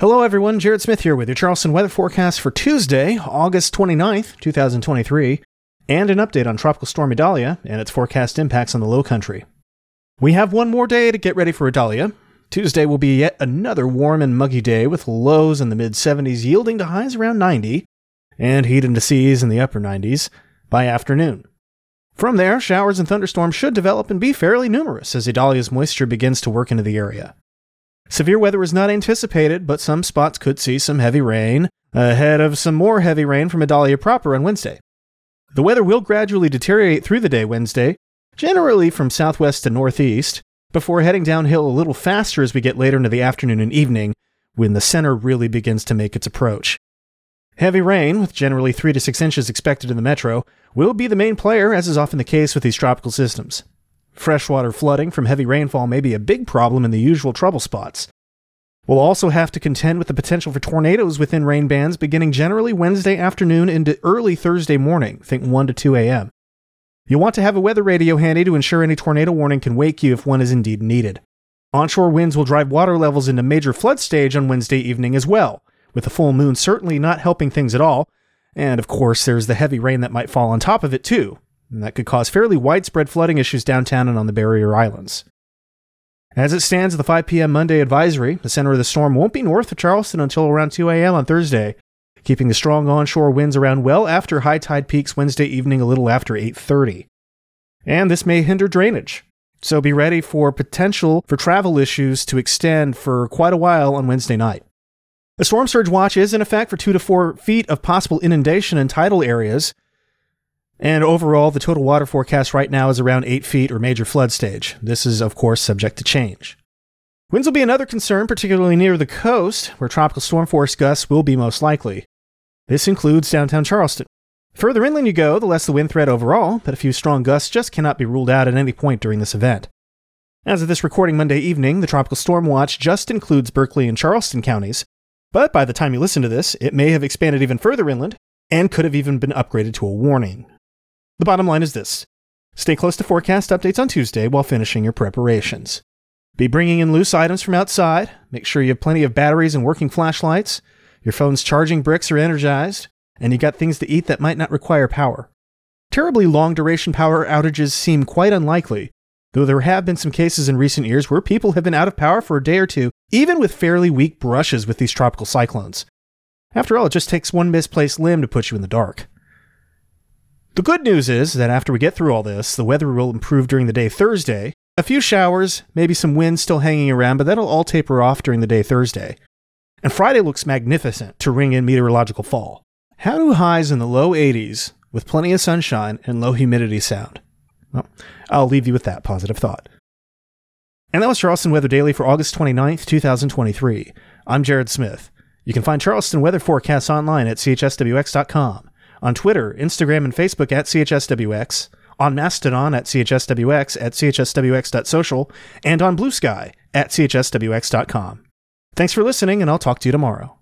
Hello, everyone. Jared Smith here with your Charleston weather forecast for Tuesday, August 29th, 2023, and an update on Tropical Storm Idalia and its forecast impacts on the low country. We have one more day to get ready for Idalia. Tuesday will be yet another warm and muggy day with lows in the mid 70s yielding to highs around 90 and heat indices in the upper 90s by afternoon. From there, showers and thunderstorms should develop and be fairly numerous as Idalia's moisture begins to work into the area. Severe weather is not anticipated, but some spots could see some heavy rain, ahead of some more heavy rain from Idalia proper on Wednesday. The weather will gradually deteriorate through the day Wednesday, generally from southwest to northeast, before heading downhill a little faster as we get later into the afternoon and evening, when the center really begins to make its approach. Heavy rain, with generally 3 to 6 inches expected in the metro, will be the main player, as is often the case with these tropical systems. Freshwater flooding from heavy rainfall may be a big problem in the usual trouble spots. We'll also have to contend with the potential for tornadoes within rain bands beginning generally Wednesday afternoon into early Thursday morning, think 1 to 2 a.m. You'll want to have a weather radio handy to ensure any tornado warning can wake you if one is indeed needed. Onshore winds will drive water levels into major flood stage on Wednesday evening as well, with the full moon certainly not helping things at all. And of course, there's the heavy rain that might fall on top of it too, and that could cause fairly widespread flooding issues downtown and on the barrier islands. As it stands the 5 p.m. Monday advisory, the center of the storm won't be north of Charleston until around 2 a.m. on Thursday, keeping the strong onshore winds around well after high tide peaks Wednesday evening a little after 8:30. And this may hinder drainage. So be ready for potential for travel issues to extend for quite a while on Wednesday night. A storm surge watch is in effect for 2 to 4 feet of possible inundation in tidal areas and overall, the total water forecast right now is around 8 feet or major flood stage. This is, of course, subject to change. Winds will be another concern, particularly near the coast, where tropical storm force gusts will be most likely. This includes downtown Charleston. Further inland you go, the less the wind threat overall, but a few strong gusts just cannot be ruled out at any point during this event. As of this recording Monday evening, the Tropical Storm Watch just includes Berkeley and Charleston counties, but by the time you listen to this, it may have expanded even further inland and could have even been upgraded to a warning. The bottom line is this stay close to forecast updates on Tuesday while finishing your preparations. Be bringing in loose items from outside. Make sure you have plenty of batteries and working flashlights. Your phone's charging bricks are energized, and you got things to eat that might not require power. Terribly long duration power outages seem quite unlikely, though there have been some cases in recent years where people have been out of power for a day or two, even with fairly weak brushes with these tropical cyclones. After all, it just takes one misplaced limb to put you in the dark. The good news is that after we get through all this, the weather will improve during the day Thursday. A few showers, maybe some wind still hanging around, but that'll all taper off during the day Thursday. And Friday looks magnificent to ring in meteorological fall. How do highs in the low 80s with plenty of sunshine and low humidity sound? Well, I'll leave you with that positive thought. And that was Charleston Weather Daily for August 29th, 2023. I'm Jared Smith. You can find Charleston weather forecasts online at chswx.com on Twitter, Instagram, and Facebook at CHSWX, on Mastodon at CHSWX at CHSWX.social, and on Bluesky at CHSWX.com. Thanks for listening, and I'll talk to you tomorrow.